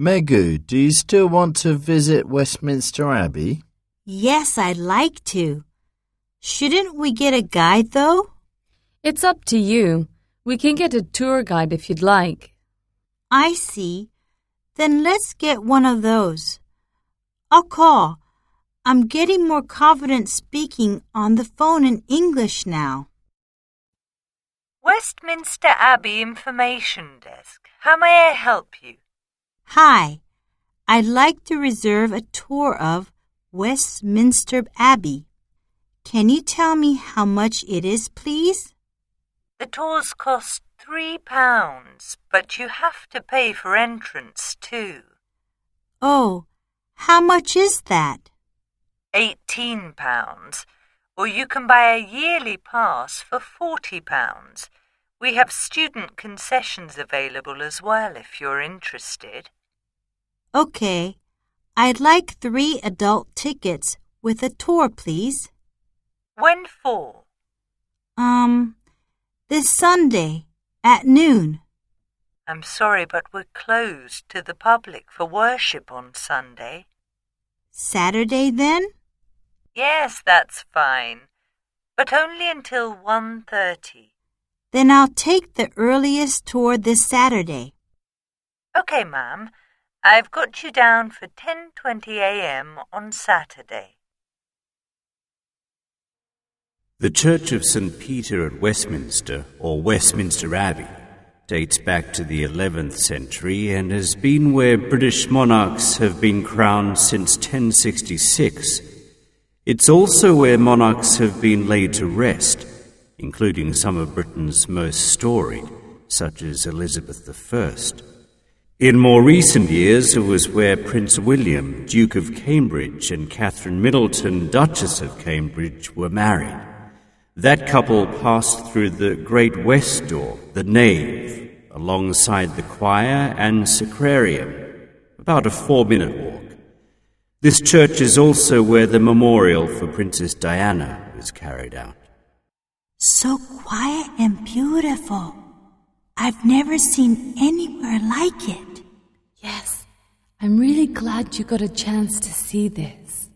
Megu, do you still want to visit Westminster Abbey? Yes, I'd like to. Shouldn't we get a guide, though? It's up to you. We can get a tour guide if you'd like. I see. Then let's get one of those. Oh, I'll call. I'm getting more confident speaking on the phone in English now. Westminster Abbey Information Desk. How may I help you? Hi. I'd like to reserve a tour of Westminster Abbey. Can you tell me how much it is, please? The tours cost three pounds, but you have to pay for entrance too. Oh, how much is that? Eighteen pounds. Or you can buy a yearly pass for forty pounds. We have student concessions available as well if you're interested. Okay. I'd like three adult tickets with a tour, please. When for? Um, this Sunday at noon. I'm sorry, but we're closed to the public for worship on Sunday. Saturday then? Yes, that's fine. But only until one thirty. Then I'll take the earliest tour this Saturday. Okay, ma'am. I've got you down for 10:20 a.m. on Saturday. The Church of St. Peter at Westminster, or Westminster Abbey, dates back to the 11th century and has been where British monarchs have been crowned since 1066. It's also where monarchs have been laid to rest, including some of Britain's most storied, such as Elizabeth I. In more recent years, it was where Prince William, Duke of Cambridge, and Catherine Middleton, Duchess of Cambridge, were married. That couple passed through the Great West Door, the nave, alongside the choir and sacrarium, about a four minute walk. This church is also where the memorial for Princess Diana was carried out. So quiet and beautiful. I've never seen anywhere like it. Yes, I'm really glad you got a chance to see this.